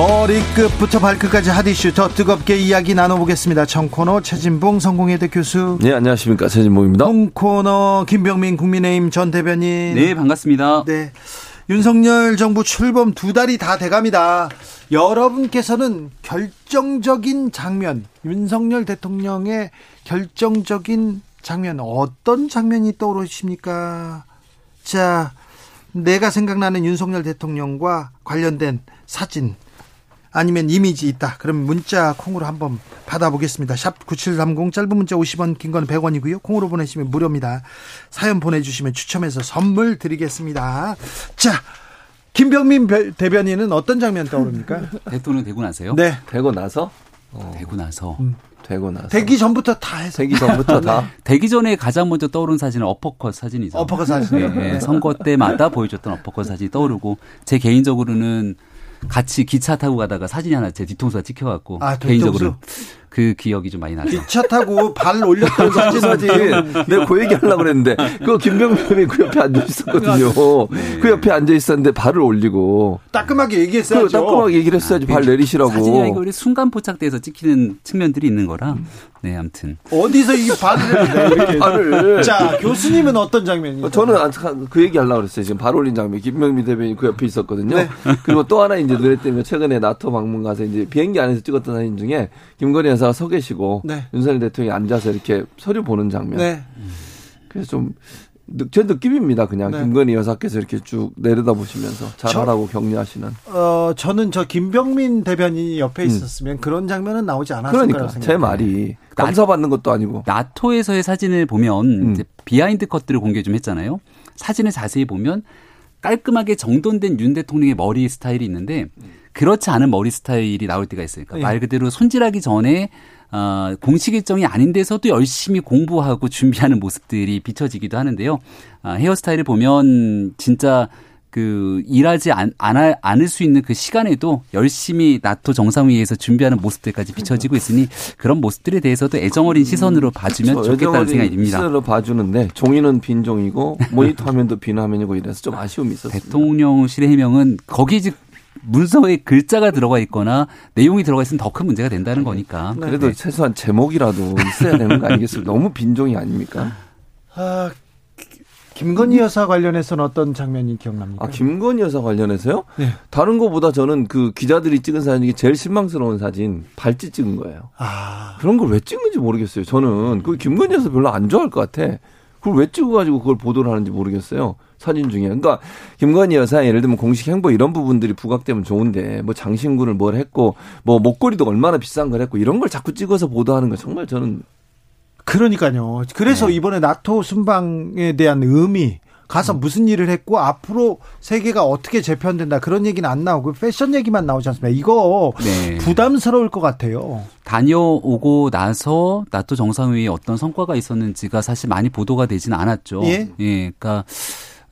머리끝부터 발끝까지 핫이슈 더 뜨겁게 이야기 나눠보겠습니다. 청코너 최진봉 성공회대 교수. 네 안녕하십니까 최진봉입니다. 홍코너 김병민 국민의힘 전 대변인. 네 반갑습니다. 네 윤석열 정부 출범 두 달이 다 돼갑니다. 여러분께서는 결정적인 장면 윤석열 대통령의 결정적인 장면 어떤 장면이 떠오르십니까? 자, 내가 생각나는 윤석열 대통령과 관련된 사진 아니면 이미지 있다. 그럼 문자 콩으로 한번 받아보겠습니다. 샵 9730 짧은 문자 50원 긴 건 100원이고요. 콩으로 보내시면 무료입니다. 사연 보내주시면 추첨해서 선물 드리겠습니다. 자 김병민 대변인은 어떤 장면 떠오릅니까? 대통령 되고 나서요? 네. 되고 나서? 어. 되고 나서. 음. 되고 나서. 되기 전부터 다 해서. 되기 전부터 다. 네. 되기 전에 가장 먼저 떠오른 사진은 어퍼컷 사진이죠. 어퍼컷 사진. 네, 네. 선거 때마다 보여줬던 어퍼컷 사진이 떠오르고 제 개인적으로는 같이 기차 타고 가다가 사진이 하나 제 뒤통수가 찍혀갖고 아, 개인적으로 그 기억이 좀 많이 나죠. 기차 타고 발 올렸던 사진 사진. 내가 그 얘기 하려고 그랬는데 그거 김병민이 그 옆에 앉아 있었거든요. 네. 그 옆에 앉아 있었는데 발을 올리고 따끔하게 얘기했어야죠. 그 따끔하게 얘기를 했어야지 아, 발 내리시라고. 사진이 우리 순간 포착돼서 찍히는 측면들이 있는 거라. 네, 아무튼 어디서 이 발을 이렇게 발을. 자, 교수님은 어떤 장면이요? 저는 그 얘기 하려고 그랬어요. 지금 발 올린 장면. 김병민 대변인 그 옆에 있었거든요. 네. 그리고 또 하나 이제 눈에 띄는 최근에 나토 방문 가서 이제 비행기 안에서 찍었던 사진 중에 김건희 여사가 서 계시고 네. 윤석열 대통령이 앉아서 이렇게 서류 보는 장면. 네. 그래서 좀 제 느낌입니다. 그냥 네. 김건희 여사께서 이렇게 쭉 내려다 보시면서 잘하라고 저, 격려하시는. 어 저는 저 김병민 대변인이 옆에 음. 있었으면 음. 그런 장면은 나오지 않았을 그러니까, 거라고 생각해요. 제 말이 감사 받는 것도 아니고. 나토에서의 사진을 보면 음. 이제 behind cut들을 공개 좀 했잖아요. 사진을 자세히 보면 깔끔하게 정돈된 윤 대통령의 머리 스타일이 있는데 그렇지 않은 머리 스타일이 나올 때가 있어요. 그러니까 말 그대로 손질하기 전에 어, 공식 일정이 아닌 데서도 열심히 공부하고 준비하는 모습들이 비춰지기도 하는데요. 어, 헤어스타일을 보면 진짜 그 일하지 않, 않, 않을 수 있는 그 시간에도 열심히 나토 정상회의에서 준비하는 모습들까지 비춰지고 있으니 그런 모습들에 대해서도 애정어린 시선으로 봐주면 좋겠다는 생각이 듭니다. 시선으로 봐주는데 종이는 빈 종이고 모니터 화면도 빈 화면이고 이래서 좀 아쉬움이 있었습니다. 대통령실의 해명은 거기 문서에 글자가 들어가 있거나 내용이 들어가 있으면 더 큰 문제가 된다는 거니까. 네. 그래도 네. 최소한 제목이라도 있어야 되는 거 아니겠습니까? 너무 빈종이 아닙니까? 아, 김건희 여사 관련해서는 어떤 장면이 기억납니까? 아, 김건희 여사 관련해서요? 네. 다른 거보다 저는 그 기자들이 찍은 사진 중에 제일 실망스러운 사진 발찌 찍은 거예요. 아. 그런 걸 왜 찍는지 모르겠어요. 저는 그 김건희 여사 별로 안 좋아할 것 같아. 그걸 왜 찍어가지고 그걸 보도를 하는지 모르겠어요. 사진 중에. 그러니까 김건희 여사 예를 들면 공식 행보 이런 부분들이 부각되면 좋은데 뭐 장신구를 뭘 했고 뭐 목걸이도 얼마나 비싼 걸 했고 이런 걸 자꾸 찍어서 보도하는 거 정말 저는 그러니까요. 그래서 네. 이번에 나토 순방에 대한 의미 가서 음. 무슨 일을 했고 앞으로 세계가 어떻게 재편된다 그런 얘기는 안 나오고 패션 얘기만 나오지 않습니까? 이거 네. 부담스러울 것 같아요. 다녀오고 나서 나토 정상회의에 어떤 성과가 있었는지가 사실 많이 보도가 되지는 않았죠. 예. 예 그러니까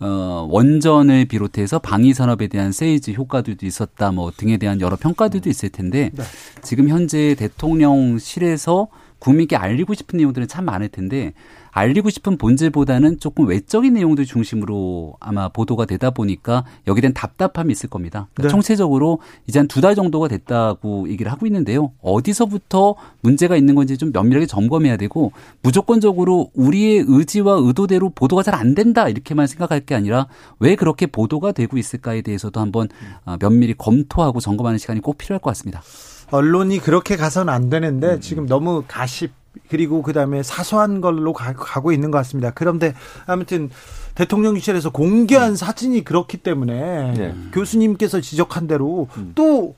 어, 원전을 비롯해서 방위 산업에 대한 세이즈 효과들도 있었다 뭐 등에 대한 여러 평가들도 있을 텐데 네. 지금 현재 대통령실에서 국민께 알리고 싶은 내용들은 참 많을 텐데 알리고 싶은 본질보다는 조금 외적인 내용들 중심으로 아마 보도가 되다 보니까 여기에 대한 답답함이 있을 겁니다. 그러니까 네. 총체적으로 이제 한 두 달 정도가 됐다고 얘기를 하고 있는데요. 어디서부터 문제가 있는 건지 좀 면밀하게 점검해야 되고 무조건적으로 우리의 의지와 의도대로 보도가 잘 안 된다 이렇게만 생각할 게 아니라 왜 그렇게 보도가 되고 있을까에 대해서도 한번 어, 면밀히 검토하고 점검하는 시간이 꼭 필요할 것 같습니다. 언론이 그렇게 가서는 안 되는데 음. 지금 너무 가십 그리고 그다음에 사소한 걸로 가, 고 있는 것 같습니다. 그런데 아무튼 대통령실에서 공개한 음. 사진이 그렇기 때문에 네. 교수님께서 지적한 대로 음. 또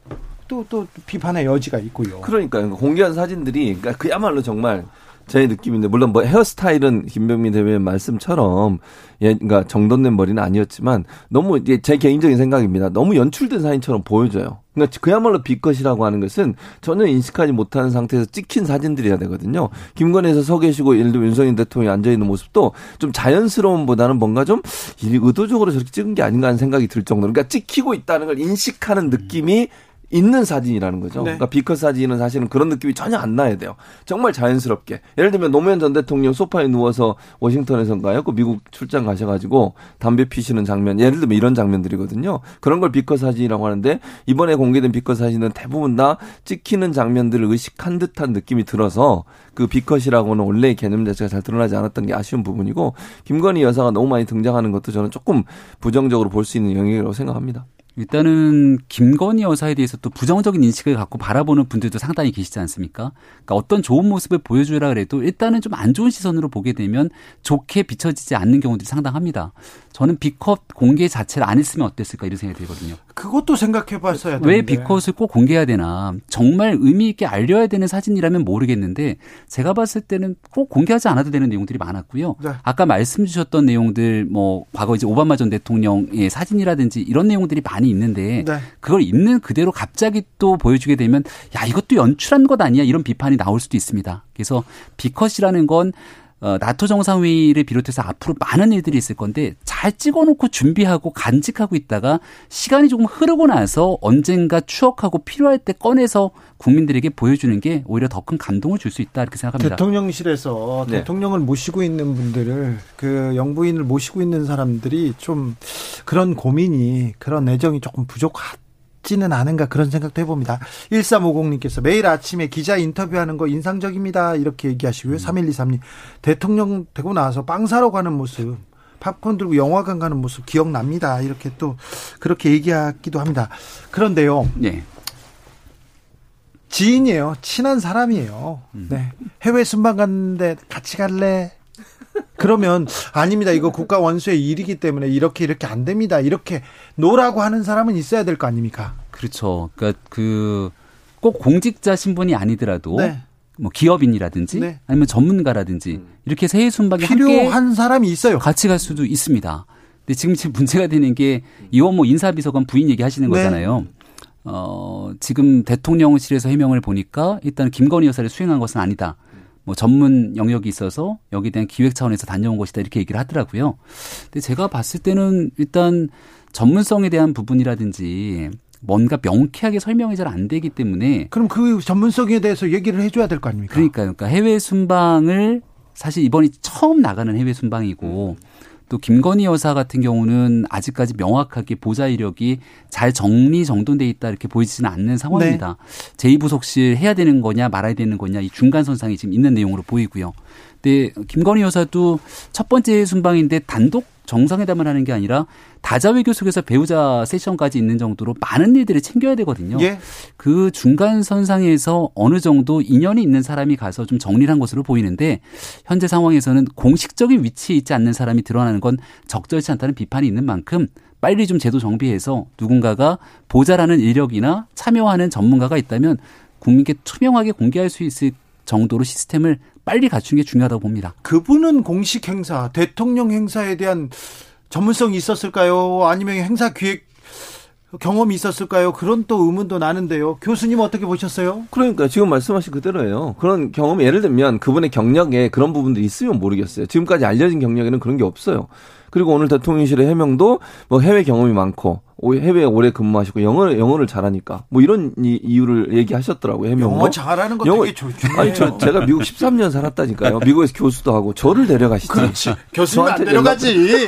또, 또 비판의 여지가 있고요. 그러니까 공개한 사진들이 그러니까 그야말로 정말 제 느낌인데 물론 뭐 헤어스타일은 김병민 대변인 말씀처럼 예, 그러니까 정돈된 머리는 아니었지만 너무 이제 제 개인적인 생각입니다. 너무 연출된 사진처럼 보여져요. 그러니까 그야말로 비컷이라고 하는 것은 전혀 인식하지 못하는 상태에서 찍힌 사진들이어야 되거든요. 김건희에서 서 계시고 예를 들면 윤석열 대통령이 앉아 있는 모습도 좀 자연스러움보다는 뭔가 좀 의도적으로 저렇게 찍은 게 아닌가 하는 생각이 들 정도로 그러니까 찍히고 있다는 걸 인식하는 느낌이 있는 사진이라는 거죠. 네. 그러니까 비컷 사진은 사실은 그런 느낌이 전혀 안 나야 돼요. 정말 자연스럽게. 예를 들면 노무현 전 대통령 소파에 누워서 워싱턴에서인가요? 그 미국 출장 가셔가지고 담배 피시는 장면. 예를 들면 이런 장면들이거든요. 그런 걸 비컷 사진이라고 하는데 이번에 공개된 비컷 사진은 대부분 다 찍히는 장면들을 의식한 듯한 느낌이 들어서 그 비컷이라고는 원래의 개념 자체가 잘 드러나지 않았던 게 아쉬운 부분이고 김건희 여사가 너무 많이 등장하는 것도 저는 조금 부정적으로 볼 수 있는 영역이라고 생각합니다. 일단은 김건희 여사에 대해서 또 부정적인 인식을 갖고 바라보는 분들도 상당히 계시지 않습니까? 그러니까 어떤 좋은 모습을 보여주라 그래도 일단은 좀 안 좋은 시선으로 보게 되면 좋게 비춰지지 않는 경우들이 상당합니다. 저는 비컷 공개 자체를 안 했으면 어땠을까 이런 생각이 들거든요. 그것도 생각해 봤어야 되는데. 왜 비컷을 꼭 공개해야 되나. 정말 의미 있게 알려야 되는 사진이라면 모르겠는데 제가 봤을 때는 꼭 공개하지 않아도 되는 내용들이 많았고요. 네. 아까 말씀 주셨던 내용들 뭐 과거 이제 오바마 전 대통령의 사진이라든지 이런 내용들이 많이 있는데 네. 그걸 있는 그대로 갑자기 또 보여주게 되면 야 이것도 연출한 것 아니야 이런 비판이 나올 수도 있습니다. 그래서 비컷이라는 건 어, 나토 정상회의를 비롯해서 앞으로 많은 일들이 있을 건데 잘 찍어놓고 준비하고 간직하고 있다가 시간이 조금 흐르고 나서 언젠가 추억하고 필요할 때 꺼내서 국민들에게 보여주는 게 오히려 더 큰 감동을 줄 수 있다 이렇게 생각합니다. 대통령실에서 네. 대통령을 모시고 있는 분들을 그 영부인을 모시고 있는 사람들이 좀 그런 고민이 그런 애정이 조금 부족하. 지는 않은가 그런 생각도 해봅니다. 1350님께서 매일 아침에 기자 인터뷰하는 거 인상적입니다. 이렇게 얘기하시고요. 음. 3123님 대통령 되고 나서 빵 사러 가는 모습 팝콘 들고 영화관 가는 모습 기억납니다. 이렇게 또 그렇게 얘기하기도 합니다. 그런데요. 네. 지인이에요. 친한 사람이에요. 음. 네. 해외 순방 갔는데 같이 갈래? 그러면 아닙니다. 이거 국가 원수의 일이기 때문에 이렇게 이렇게 안 됩니다. 이렇게 노라고 하는 사람은 있어야 될 거 아닙니까? 그렇죠. 그러니까 그 꼭 공직자 신분이 아니더라도 네. 뭐 기업인이라든지 네. 아니면 전문가라든지 음. 이렇게 세해 순방에 필요한 사람이 있어요. 같이 갈 수도 있습니다. 근데 지금 지금 문제가 되는 게 이원 뭐 인사비서관 부인 얘기하시는 네. 거잖아요. 어, 지금 대통령실에서 해명을 보니까 일단 김건희 여사를 수행한 것은 아니다. 뭐 전문 영역이 있어서 여기에 대한 기획 차원에서 다녀온 것이다 이렇게 얘기를 하더라고요. 근데 제가 봤을 때는 일단 전문성에 대한 부분이라든지 뭔가 명쾌하게 설명이 잘 안 되기 때문에 그럼 그 전문성에 대해서 얘기를 해줘야 될 거 아닙니까? 그러니까요. 그러니까 해외 순방을 사실 이번이 처음 나가는 해외 순방이고 음. 또 김건희 여사 같은 경우는 아직까지 명확하게 보좌 이력이 잘 정리 정돈돼 있다 이렇게 보이지는 않는 상황입니다. 네. 제2부속실 해야 되는 거냐 말아야 되는 거냐 이 중간 선상이 지금 있는 내용으로 보이고요. 근데 김건희 여사도 첫 번째 순방인데 단독 정상회담을 하는 게 아니라 다자외교 속에서 배우자 세션까지 있는 정도로 많은 일들을 챙겨야 되거든요. 예. 그 중간 선상에서 어느 정도 인연이 있는 사람이 가서 좀 정리를 한 것으로 보이는데 현재 상황에서는 공식적인 위치에 있지 않는 사람이 드러나는 건 적절치 않다는 비판이 있는 만큼 빨리 좀 제도 정비해서 누군가가 보좌라는 인력이나 참여하는 전문가가 있다면 국민께 투명하게 공개할 수 있을 정도로 시스템을 빨리 갖춘 게 중요하다고 봅니다. 그분은 공식 행사, 대통령 행사에 대한 전문성이 있었을까요? 아니면 행사 기획 경험이 있었을까요? 그런 또 의문도 나는데요. 교수님 어떻게 보셨어요? 그러니까 지금 말씀하신 그대로예요. 그런 경험이 예를 들면 그분의 경력에 그런 부분들이 있으면 모르겠어요. 지금까지 알려진 경력에는 그런 게 없어요. 그리고 오늘 대통령실의 해명도 뭐 해외 경험이 많고 해외에 오래 근무하시고 영어 영어를 잘하니까 뭐 이런 이, 유를 얘기하셨더라고요 해명으로. 영어 잘하는 거 영어, 되게 중요해요. 아니 저 제가 미국 13년 살았다니까요. 미국에서 교수도 하고 저를 데려가시지. 그렇지. 교수는 안 데려가지.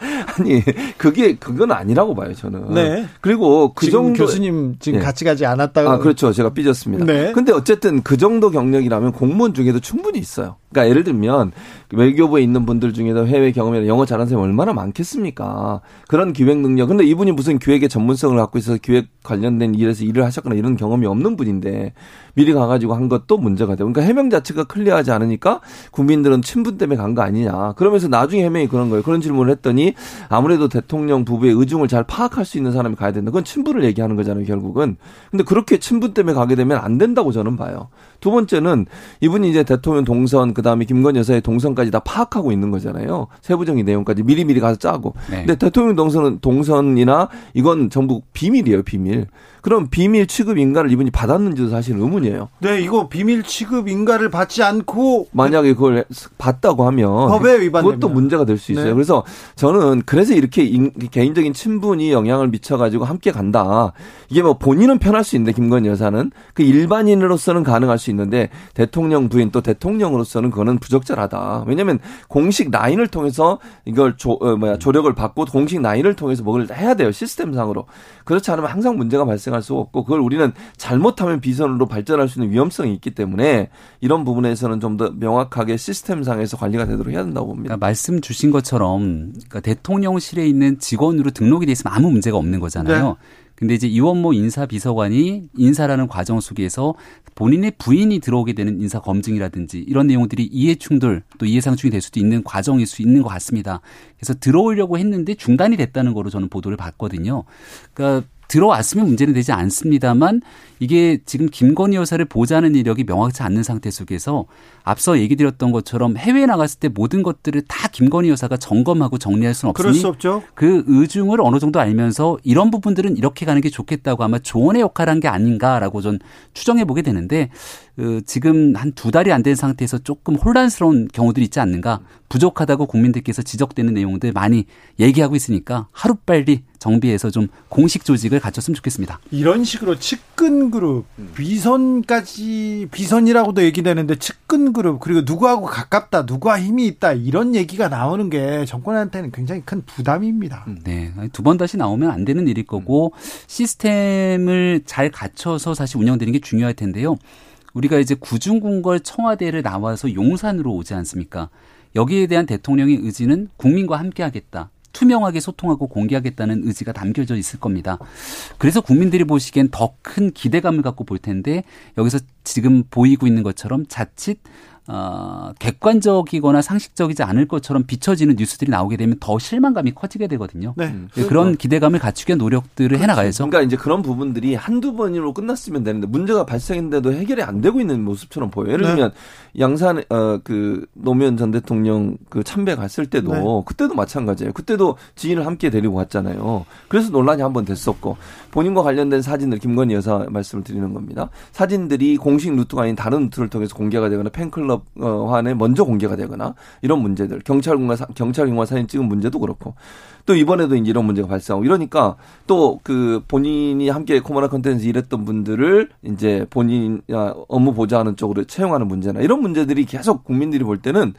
아니 그게 그건 아니라고 봐요 저는. 네. 그리고 그 정도 교수님 지금 네. 같이 가지 않았다고. 아 그렇죠. 제가 삐졌습니다. 네. 근데 어쨌든 그 정도 경력이라면 공무원 중에도 충분히 있어요. 그러니까 예를 들면 외교부에 있는 분들 중에도 해외 경험이나 영어 잘하는 사람이 얼마나 많겠습니까? 그런 기획 능력. 근데 이분이 무슨 기획의 전문성을 갖고 있어서 기획 관련된 일에서 일을 하셨거나 이런 경험이 없는 분인데 미리 가가지고 한 것도 문제가 되고 그러니까 해명 자체가 클리어하지 않으니까 국민들은 친분 때문에 간 거 아니냐. 그러면서 나중에 해명이 그런 거예요. 그런 질문을 했더니 아무래도 대통령 부부의 의중을 잘 파악할 수 있는 사람이 가야 된다. 그건 친분을 얘기하는 거잖아요, 결국은. 근데 그렇게 친분 때문에 가게 되면 안 된다고 저는 봐요. 두 번째는 이분이 이제 대통령 동선 그다음에 김건희 여사의 동선까지 다 파악하고 있는 거잖아요. 세부적인 내용까지 미리미리 가서 짜고. 네. 근데 대통령 동선은 동선이나 이건 전부 비밀이에요, 비밀. 그럼 비밀 취급 인가를 이분이 받았는지도 사실 의문이에요. 네, 이거 비밀 취급 인가를 받지 않고 만약에 그걸 받다고 하면 법에 위반 그것도 문제가 될 수 있어요. 네. 그래서 저는 그래서 이렇게 인, 개인적인 친분이 영향을 미쳐 가지고 함께 간다. 이게 뭐 본인은 편할 수 있는데 김건희 여사는 그 일반인으로서는 가능할 수 있는데 대통령 부인 또 대통령으로서는 그거는 부적절하다. 왜냐하면 공식 라인을 통해서 이걸 조 어, 뭐야 조력을 받고 공식 라인을 통해서 뭘 해야 돼요 시스템상으로. 그렇지 않으면 항상 문제가 발생 할 수 없고 그걸 우리는 잘못하면 비선으로 발전할 수 있는 위험성이 있기 때문에 이런 부분에서는 좀 더 명확하게 시스템상에서 관리가 되도록 해야 된다고 봅니다. 그러니까 말씀 주신 것처럼 그러니까 대통령실에 있는 직원으로 등록이 돼 있으면 아무 문제가 없는 거잖아요. 네. 근데 이제 이원모 인사비서관이 인사라는 과정 속에서 본인의 부인이 들어오게 되는 인사 검증이라든지 이런 내용들이 이해 충돌 또 이해 상충이 될 수도 있는 과정일 수 있는 것 같습니다. 그래서 들어오려고 했는데 중단이 됐다는 거로 저는 보도를 봤거든요. 그러니까 들어왔으면 문제는 되지 않습니다만 이게 지금 김건희 여사를 보좌하는 이력이 명확치 않는 상태 속에서 앞서 얘기 드렸던 것처럼 해외에 나갔을 때 모든 것들을 다 김건희 여사가 점검하고 정리할 수는 없으니 그럴 수 없죠. 그 의중을 어느 정도 알면서 이런 부분들은 이렇게 가는 게 좋겠다고 아마 조언의 역할을 한 게 아닌가라고 전 추정해 보게 되는데 그 지금 한 두 달이 안 된 상태에서 조금 혼란스러운 경우들이 있지 않는가 부족하다고 국민들께서 지적되는 내용들 많이 얘기하고 있으니까 하루빨리 정비해서 좀 공식 조직을 갖췄으면 좋겠습니다. 이런 식으로 측근 그룹, 비선까지 비선이라고도 얘기되는데 측근 그룹 그리고 누구하고 가깝다, 누구와 힘이 있다 이런 얘기가 나오는 게 정권한테는 굉장히 큰 부담입니다. 네, 두 번 다시 나오면 안 되는 일일 거고 시스템을 잘 갖춰서 사실 운영되는 게 중요할 텐데요. 우리가 이제 구중궁궐 청와대를 나와서 용산으로 오지 않습니까? 여기에 대한 대통령의 의지는 국민과 함께 하겠다. 투명하게 소통하고 공개하겠다는 의지가 담겨져 있을 겁니다. 그래서 국민들이 보시기엔 더 큰 기대감을 갖고 볼 텐데 여기서 지금 보이고 있는 것처럼 자칫 어, 객관적이거나 상식적이지 않을 것처럼 비춰지는 뉴스들이 나오게 되면 더 실망감이 커지게 되거든요. 네. 음. 그런 기대감을 갖추기 위한 노력들을 그렇죠. 해나가야죠. 그러니까 이제 그런 부분들이 한두 번으로 끝났으면 되는데 문제가 발생했는데도 해결이 안 되고 있는 모습처럼 보여요. 예를 네. 들면 네. 양산 어 그 노무현 전 대통령 그 참배 갔을 때도 네. 그때도 마찬가지예요. 그때도 지인을 함께 데리고 갔잖아요. 그래서 논란이 한 번 됐었고 본인과 관련된 사진들 김건희 여사 말씀을 드리는 겁니다. 사진들이 공식 루트가 아닌 다른 루트를 통해서 공개가 되거나 팬클럽 산업화에 먼저 공개가 되거나 이런 문제들 경찰견과 경찰견과 사진 찍은 문제도 그렇고 또 이번에도 이제 이런 문제가 발생하고 이러니까 또 그 본인이 함께 코바나 컨텐츠 일했던 분들을 이제 본인 아, 업무 보좌하는 쪽으로 채용하는 문제나 이런 문제들이 계속 국민들이 볼 때는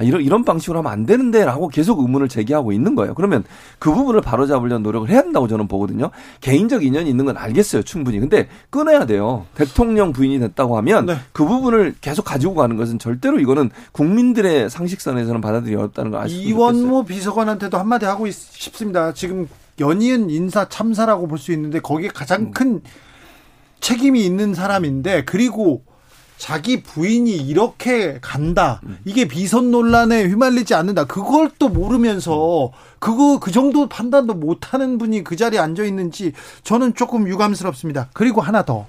아, 이런 이런 방식으로 하면 안 되는데라고 계속 의문을 제기하고 있는 거예요. 그러면 그 부분을 바로잡으려는 노력을 해야 한다고 저는 보거든요. 개인적 인연이 있는 건 알겠어요, 충분히. 근데 끊어야 돼요. 대통령 부인이 됐다고 하면 네. 그 부분을 계속 가지고 가는 것은 절대로 이거는 국민들의 상식선에서는 받아들이 어렵다는 걸 아시죠? 이원모 비서관한테도 한마디 하고 싶습니다. 지금 연이은 인사 참사라고 볼 수 있는데 거기에 가장 음. 큰 책임이 있는 사람인데 그리고 자기 부인이 이렇게 간다. 이게 비선 논란에 휘말리지 않는다. 그걸 또 모르면서 그거 그 정도 판단도 못 하는 분이 그 자리에 앉아 있는지 저는 조금 유감스럽습니다. 그리고 하나 더.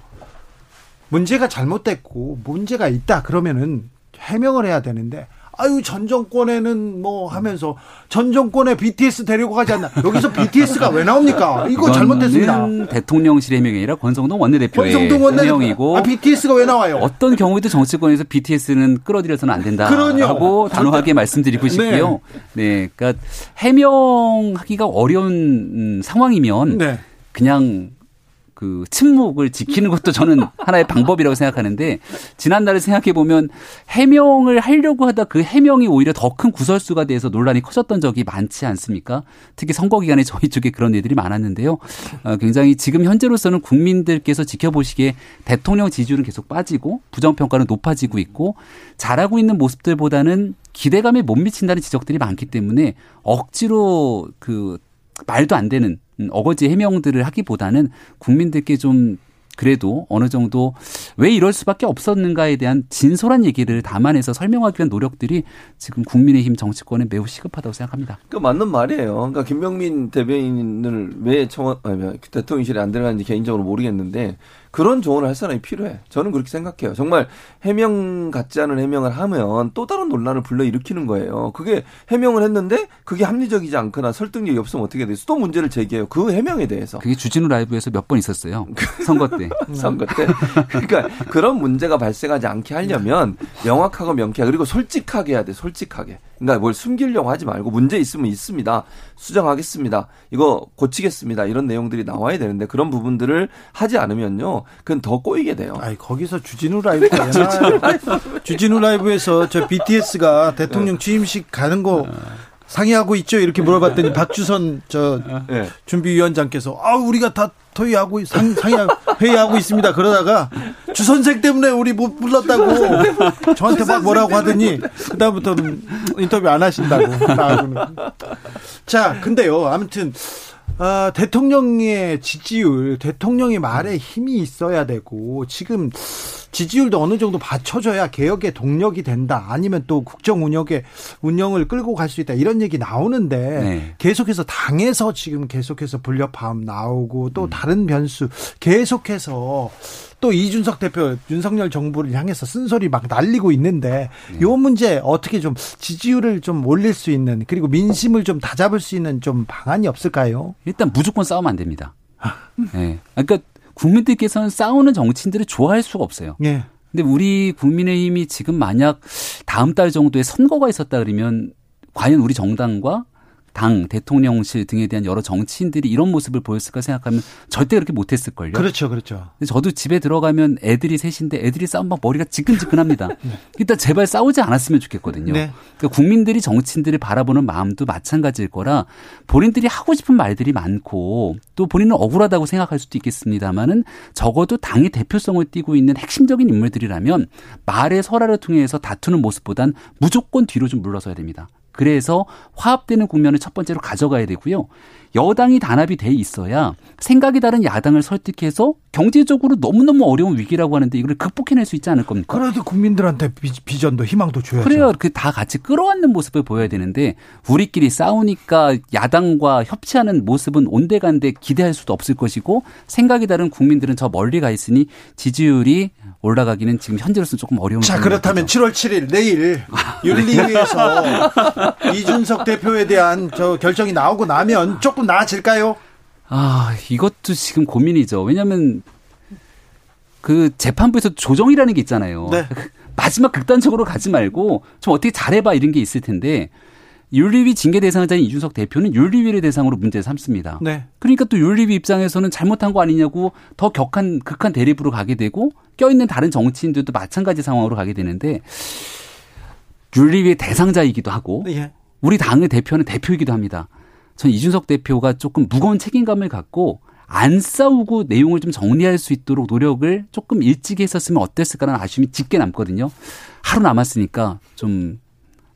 문제가 잘못됐고 문제가 있다 그러면은 해명을 해야 되는데 아유 전 정권에는 뭐 하면서 전 정권에 BTS 데리고 가지 않나 여기서 BTS가 왜 나옵니까? 이거 잘못됐습니다. 대통령실 해명이 아니라 권성동 원내대표의 권성동 원내대표. 해명이고 아, BTS가 왜 나와요? 어떤 경우에도 정치권에서 BTS는 끌어들여서는 안 된다라고 단호하게 말씀드리고 싶고요. 네. 네, 그러니까 해명하기가 어려운 상황이면 네. 그냥 그 침묵을 지키는 것도 저는 하나의 방법이라고 생각하는데 지난날을 생각해 보면 해명을 하려고 하다 그 해명이 오히려 더 큰 구설수가 돼서 논란이 커졌던 적이 많지 않습니까? 특히 선거 기간에 저희 쪽에 그런 일들이 많았는데요. 어, 굉장히 지금 현재로서는 국민들께서 지켜보시기에 대통령 지지율은 계속 빠지고 부정평가는 높아지고 있고 잘하고 있는 모습들보다는 기대감에 못 미친다는 지적들이 많기 때문에 억지로 그 말도 안 되는 어거지 해명들을 하기보다는 국민들께 좀 그래도 어느 정도 왜 이럴 수밖에 없었는가에 대한 진솔한 얘기를 담아내서 설명하기 위한 노력들이 지금 국민의힘 정치권에 매우 시급하다고 생각합니다. 그 맞는 말이에요. 그러니까 김병민 대변인을 왜 청원 아니 대통령실에 안 들어가는지 개인적으로 모르겠는데 그런 조언을 할 사람이 필요해. 저는 그렇게 생각해요. 정말 해명 같지 않은 해명을 하면 또 다른 논란을 불러 일으키는 거예요. 그게 해명을 했는데 그게 합리적이지 않거나 설득력이 없으면 어떻게 돼요? 또 문제를 제기해요. 그 해명에 대해서. 그게 주진우 라이브에서 몇 번 있었어요. 선거 때. 선거 때. 그러니까 그런 문제가 발생하지 않게 하려면 명확하고 명쾌하게 그리고 솔직하게 해야 돼. 솔직하게. 그러니까 뭘 숨기려고 하지 말고 문제 있으면 있습니다. 수정하겠습니다. 이거 고치겠습니다. 이런 내용들이 나와야 되는데 그런 부분들을 하지 않으면요. 그건 더 꼬이게 돼요. 아니, 거기서 주진우 라이브가 주진우, 라이브. 주진우 라이브에서 저 BTS가 대통령 취임식 가는 거 상의하고 있죠? 이렇게 물어봤더니 박주선 저 네. 준비위원장께서 아 우리가 다 토의하고 상, 상의 회의하고 있습니다. 그러다가 주 선생 때문에 우리 못 불렀다고 저한테 막 뭐라고 하더니 그다음부터는 인터뷰 안 하신다고. 자, 근데요. 아무튼 아, 대통령의 지지율, 대통령의 말에 힘이 있어야 되고 지금 지지율도 어느 정도 받쳐줘야 개혁의 동력이 된다. 아니면 또 국정 운영의 운영을 끌고 갈 수 있다. 이런 얘기 나오는데 네. 계속해서 당에서 지금 계속해서 불협화음 나오고 또 음. 다른 변수 계속해서 또 이준석 대표 윤석열 정부를 향해서 쓴소리 막 날리고 있는데 네. 요 문제 어떻게 좀 지지율을 좀 올릴 수 있는 그리고 민심을 좀 다잡을 수 있는 좀 방안이 없을까요? 일단 무조건 싸우면 안 됩니다. 네. 그러니까 국민들께서는 싸우는 정치인들을 좋아할 수가 없어요. 예. 근데 우리 국민의힘이 지금 만약 다음 달 정도에 선거가 있었다 그러면 과연 우리 정당과 당, 대통령실 등에 대한 여러 정치인들이 이런 모습을 보였을까 생각하면 절대 그렇게 못했을걸요. 그렇죠, 그렇죠. 저도 집에 들어가면 애들이 셋인데 애들이 싸우면 막 머리가 지끈지끈합니다. 네. 일단 제발 싸우지 않았으면 좋겠거든요. 네. 그러니까 국민들이 정치인들을 바라보는 마음도 마찬가지일 거라 본인들이 하고 싶은 말들이 많고 또 본인은 억울하다고 생각할 수도 있겠습니다만은 적어도 당의 대표성을 띠고 있는 핵심적인 인물들이라면 말의 설화를 통해서 다투는 모습보단 무조건 뒤로 좀 물러서야 됩니다. 그래서 화합되는 국면을 첫 번째로 가져가야 되고요. 여당이 단합이 돼 있어야 생각이 다른 야당을 설득해서 경제적으로 너무너무 어려운 위기라고 하는데 이걸 극복해낼 수 있지 않을 겁니까? 그래도 국민들한테 비 전도 희망도 줘야죠. 그래요. 그다 같이 끌어안는 모습을 보여야 되는데 우리끼리 싸우니까 야당과 협치하는 모습은 온데간데 기대할 수도 없을 것이고 생각이 다른 국민들은 저 멀리 가 있으니 지지율이 올라가기는 지금 현재로서는 조금 어려운. 자, 그렇다면 거죠. 7월 7일 내일 윤리위에서 이준석 대표에 대한 저 결정이 나오고 나면 조금 나아질까요? 아, 이것도 지금 고민이죠. 왜냐하면 그 재판부에서 조정이라는 게 있잖아요. 네. 마지막 극단적으로 가지 말고 좀 어떻게 잘해봐 이런 게 있을 텐데 윤리위 징계 대상자인 이준석 대표는 윤리위를 대상으로 문제 삼습니다. 네. 그러니까 또 윤리위 입장에서는 잘못한 거 아니냐고 더 격한 극한 대립으로 가게 되고 껴있는 다른 정치인들도 마찬가지 상황으로 가게 되는데 윤리위의 대상자이기도 하고 예. 우리 당의 대표는 대표이기도 합니다. 전 이준석 대표가 조금 무거운 책임감을 갖고 안 싸우고 내용을 좀 정리할 수 있도록 노력을 조금 일찍 했었으면 어땠을까라는 아쉬움이 짙게 남거든요. 하루 남았으니까 좀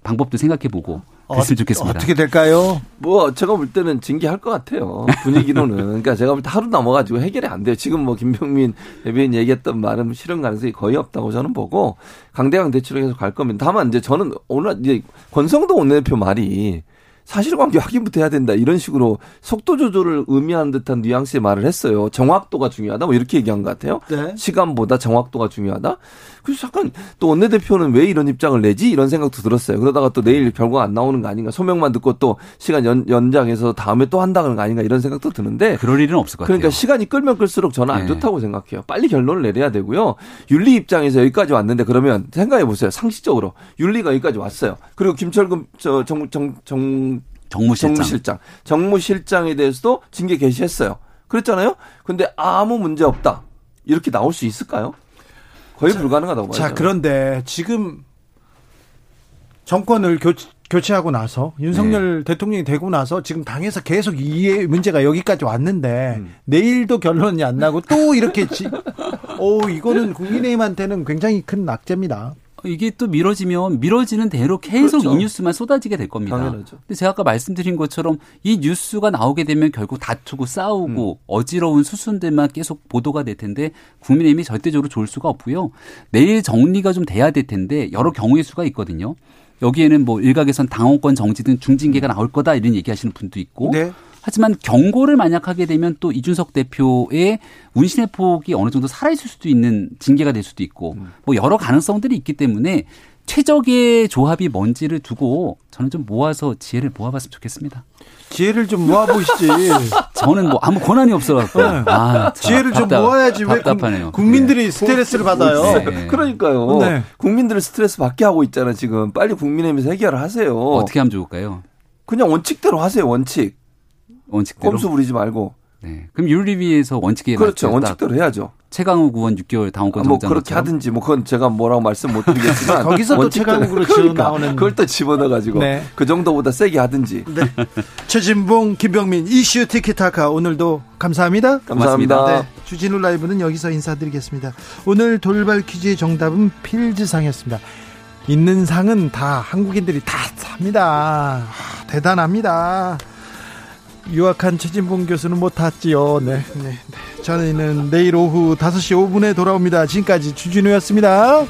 방법도 생각해보고 그랬으면 좋겠습니다. 어떻게 될까요? 뭐 제가 볼 때는 징계할 것 같아요. 분위기로는. 그러니까 제가 볼 때 하루 넘어가지고 해결이 안 돼요. 지금 뭐 김병민 대변인 얘기했던 말은 실현 가능성이 거의 없다고 저는 보고 강대강 대치로 계속 갈 겁니다. 다만 이제 저는 오늘 이제 권성동 원내대표 말이 사실관계 확인부터 해야 된다 이런 식으로 속도 조절을 의미하는 듯한 뉘앙스의 말을 했어요. 정확도가 중요하다 뭐 이렇게 얘기한 것 같아요. 네. 시간보다 정확도가 중요하다. 그래서 잠깐 또 원내대표는 왜 이런 입장을 내지 이런 생각도 들었어요. 그러다가 또 내일 결과 안 나오는 거 아닌가 소명만 듣고 또 시간 연, 연장해서 다음에 또 한다는 거 아닌가 이런 생각도 드는데 그럴 일은 없을 것 같아요. 그러니까 시간이 끌면 끌수록 저는 안 네. 좋다고 생각해요. 빨리 결론을 내려야 되고요. 윤리 입장에서 여기까지 왔는데 그러면 생각해 보세요. 상식적으로 윤리가 여기까지 왔어요. 그리고 김철금 저 정, 정, 정 정무실장. 정무실장. 정무실장에 대해서도 징계 개시했어요. 그랬잖아요. 근데 아무 문제 없다. 이렇게 나올 수 있을까요? 거의 자, 불가능하다고 봐요. 자, 그런데 지금 정권을 교, 교체하고 나서 윤석열 네. 대통령이 되고 나서 지금 당에서 계속 이 문제가 여기까지 왔는데 음. 내일도 결론이 안 나고 또 이렇게 지, 오 이거는 국민의힘한테는 굉장히 큰 낙제입니다. 이게 또 미뤄지면 미뤄지는 대로 계속 그렇죠. 이 뉴스만 쏟아지게 될 겁니다. 당연하죠. 근데 제가 아까 말씀드린 것처럼 이 뉴스가 나오게 되면 결국 다투고 싸우고 음. 어지러운 수순들만 계속 보도가 될 텐데 국민의힘이 절대적으로 좋을 수가 없고요. 내일 정리가 좀 돼야 될 텐데 여러 경우의 수가 있거든요. 여기에는 뭐 일각에선 당원권 정지 등 중징계가 나올 거다 이런 얘기하시는 분도 있고 네. 하지만 경고를 만약 하게 되면 또 이준석 대표의 운신의 폭이 어느 정도 살아있을 수도 있는 징계가 될 수도 있고 음. 뭐 여러 가능성들이 있기 때문에 최적의 조합이 뭔지를 두고 저는 좀 모아서 지혜를 모아봤으면 좋겠습니다. 지혜를 좀 모아보시지. 저는 뭐 아무 권한이 없어갖고. 네. 아, 지혜를 답답, 좀 모아야지. 답답하네요. 국민들이 네. 스트레스를 받아요. 네. 그러니까요. 네. 국민들을 스트레스 받게 하고 있잖아요, 지금. 빨리 국민의힘에서 해결을 하세요. 어떻게 하면 좋을까요? 그냥 원칙대로 하세요, 원칙. 원칙대로. 꼼수 부리지 말고. 네. 그럼 윤리위에서 원칙에 그렇죠. 원칙대로 해야죠. 최강욱 의원 6개월 당원권 아, 뭐 그렇게 하든지 뭐 그건 제가 뭐라고 말씀 못 드리겠지만 거기서 또 최강욱으로 그러니까 나오는 그걸 또 집어넣어 가지고 네. 그 정도보다 세게 하든지. 네. 최진봉 김병민 이슈 티키타카 오늘도 감사합니다. 감사합니다. 네. 주진우 라이브는 여기서 인사드리겠습니다. 오늘 돌발 퀴즈의 정답은 필즈상이었습니다. 있는 상은 다 한국인들이 다 삽니다. 아, 대단합니다. 유학한 최진봉 교수는 못 탔지요. 네, 네, 네. 저는 내일 오후 5시 5분에 돌아옵니다. 지금까지 주진우였습니다.